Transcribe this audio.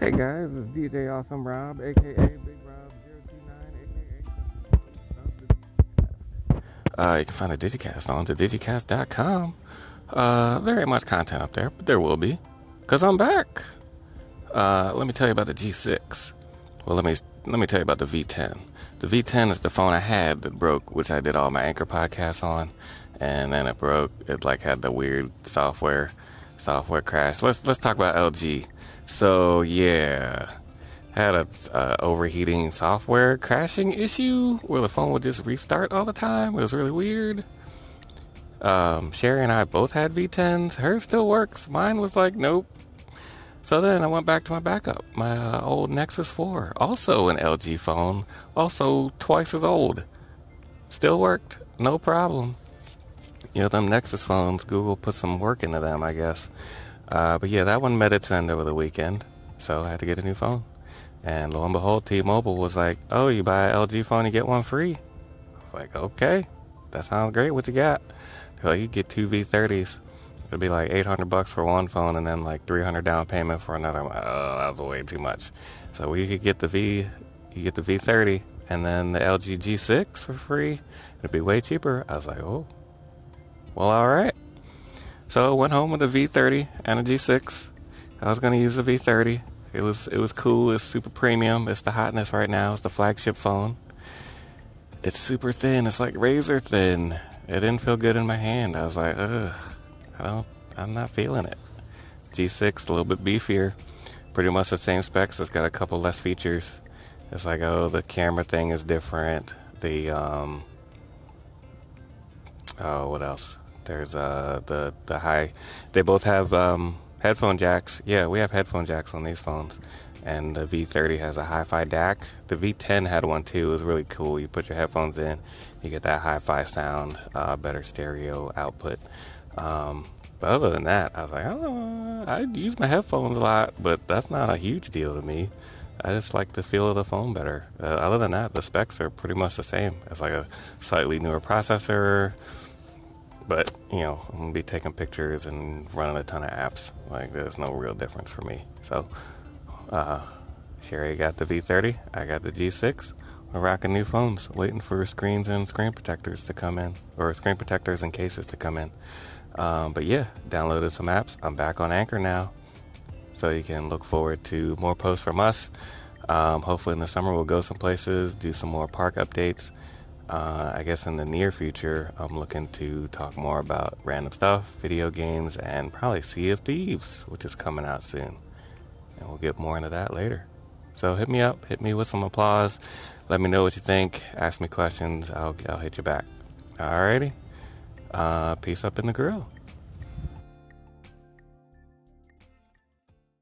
Hey guys, it's DJ Awesome Rob, aka Big Rob 029, aka uh, you can find the Digicast on the digicast.com. Uh, very much content up there, but there will be. Cause I'm back. Uh, let me tell you about the G6. Well, let me let me tell you about the V10. The V10 is the phone I had that broke, which I did all my Anchor podcasts on, and then it broke. It like had the weird software software crash. Let's let's talk about LG. So yeah, had a uh, overheating software crashing issue where the phone would just restart all the time. It was really weird. Um, Sherry and I both had V10s. Hers still works. Mine was like, nope. So then I went back to my backup, my uh, old Nexus 4, also an LG phone, also twice as old. Still worked, no problem. You know, them Nexus phones, Google put some work into them, I guess. Uh, but yeah, that one met its end over the weekend, so I had to get a new phone. And lo and behold, T-Mobile was like, "Oh, you buy an LG phone, you get one free." I was like, "Okay, that sounds great. What you got?" They're like, "You get two V30s. It'd be like 800 bucks for one phone, and then like 300 down payment for another." Like, oh, that was way too much. So we could get the V, you get the V30, and then the LG G6 for free. It'd be way cheaper. I was like, "Oh, well, all right." So I went home with a V30 and a G6. I was gonna use a V30. It was it was cool. It's super premium. It's the hotness right now. It's the flagship phone. It's super thin. It's like razor thin. It didn't feel good in my hand. I was like, ugh, I don't. I'm not feeling it. G6 a little bit beefier. Pretty much the same specs. It's got a couple less features. It's like oh the camera thing is different. The um. Oh, what else? There's uh the the high. They both have um, headphone jacks. Yeah, we have headphone jacks on these phones. And the V30 has a hi-fi DAC. The V10 had one too. It was really cool. You put your headphones in, you get that hi-fi sound, uh, better stereo output. Um, but other than that, I was like, oh, I use my headphones a lot, but that's not a huge deal to me. I just like the feel of the phone better. Uh, other than that, the specs are pretty much the same. It's like a slightly newer processor, but, you know, I'm to be taking pictures and running a ton of apps. Like, there's no real difference for me. So, uh, Sherry got the V30, I got the G6. We're rocking new phones, waiting for screens and screen protectors to come in, or screen protectors and cases to come in. Um, but yeah, downloaded some apps. I'm back on Anchor now. So you can look forward to more posts from us. Um, hopefully, in the summer, we'll go some places, do some more park updates. Uh, I guess in the near future, I'm looking to talk more about random stuff, video games, and probably Sea of Thieves, which is coming out soon. And we'll get more into that later. So hit me up, hit me with some applause. Let me know what you think. Ask me questions. I'll, I'll hit you back. Alrighty. Uh, peace up in the grill.